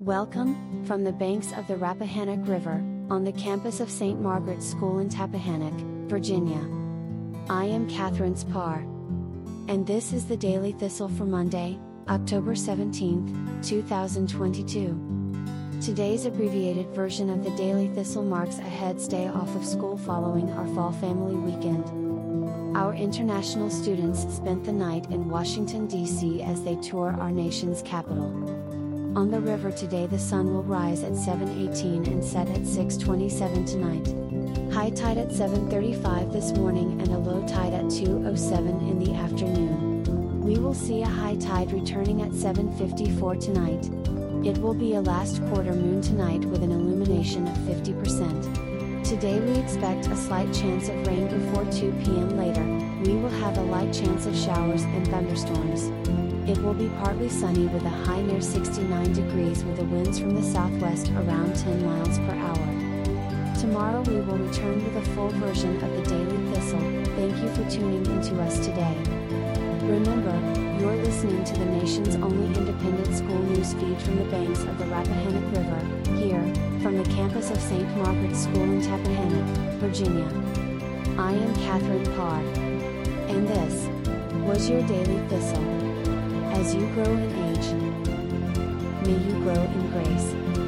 Welcome, from the banks of the Rappahannock River, on the campus of St. Margaret's School in Tappahannock, Virginia. I am Catherine Parr. And this is the Daily Thistle for Monday, October 17, 2022. Today's abbreviated version of the Daily Thistle marks a head's day off of school following our fall family weekend. Our international students spent the night in Washington, D.C. as they tour our nation's capital. On the river today the sun will rise at 7:18 and set at 6:27 tonight. High tide at 7:35 this morning and a low tide at 2:07 in the afternoon. We will see a high tide returning at 7:54 tonight. It will be a last quarter moon tonight with an illumination of 50%. Today we expect a slight chance of rain before 2 p.m. later. We will have a light chance of showers and thunderstorms. It will be partly sunny with a high near 69 degrees with the winds from the southwest around 10 miles per hour. Tomorrow we will return with a full version of the Daily Thistle. Thank you for tuning in to us today. Remember, you're listening to the nation's only independent school news feed from the banks of the Rappahannock River, here, from the campus of St. Margaret's School in Tappahannock, Virginia. I am Catherine Parr. And this was your Daily Thistle. As you grow in age, may you grow in.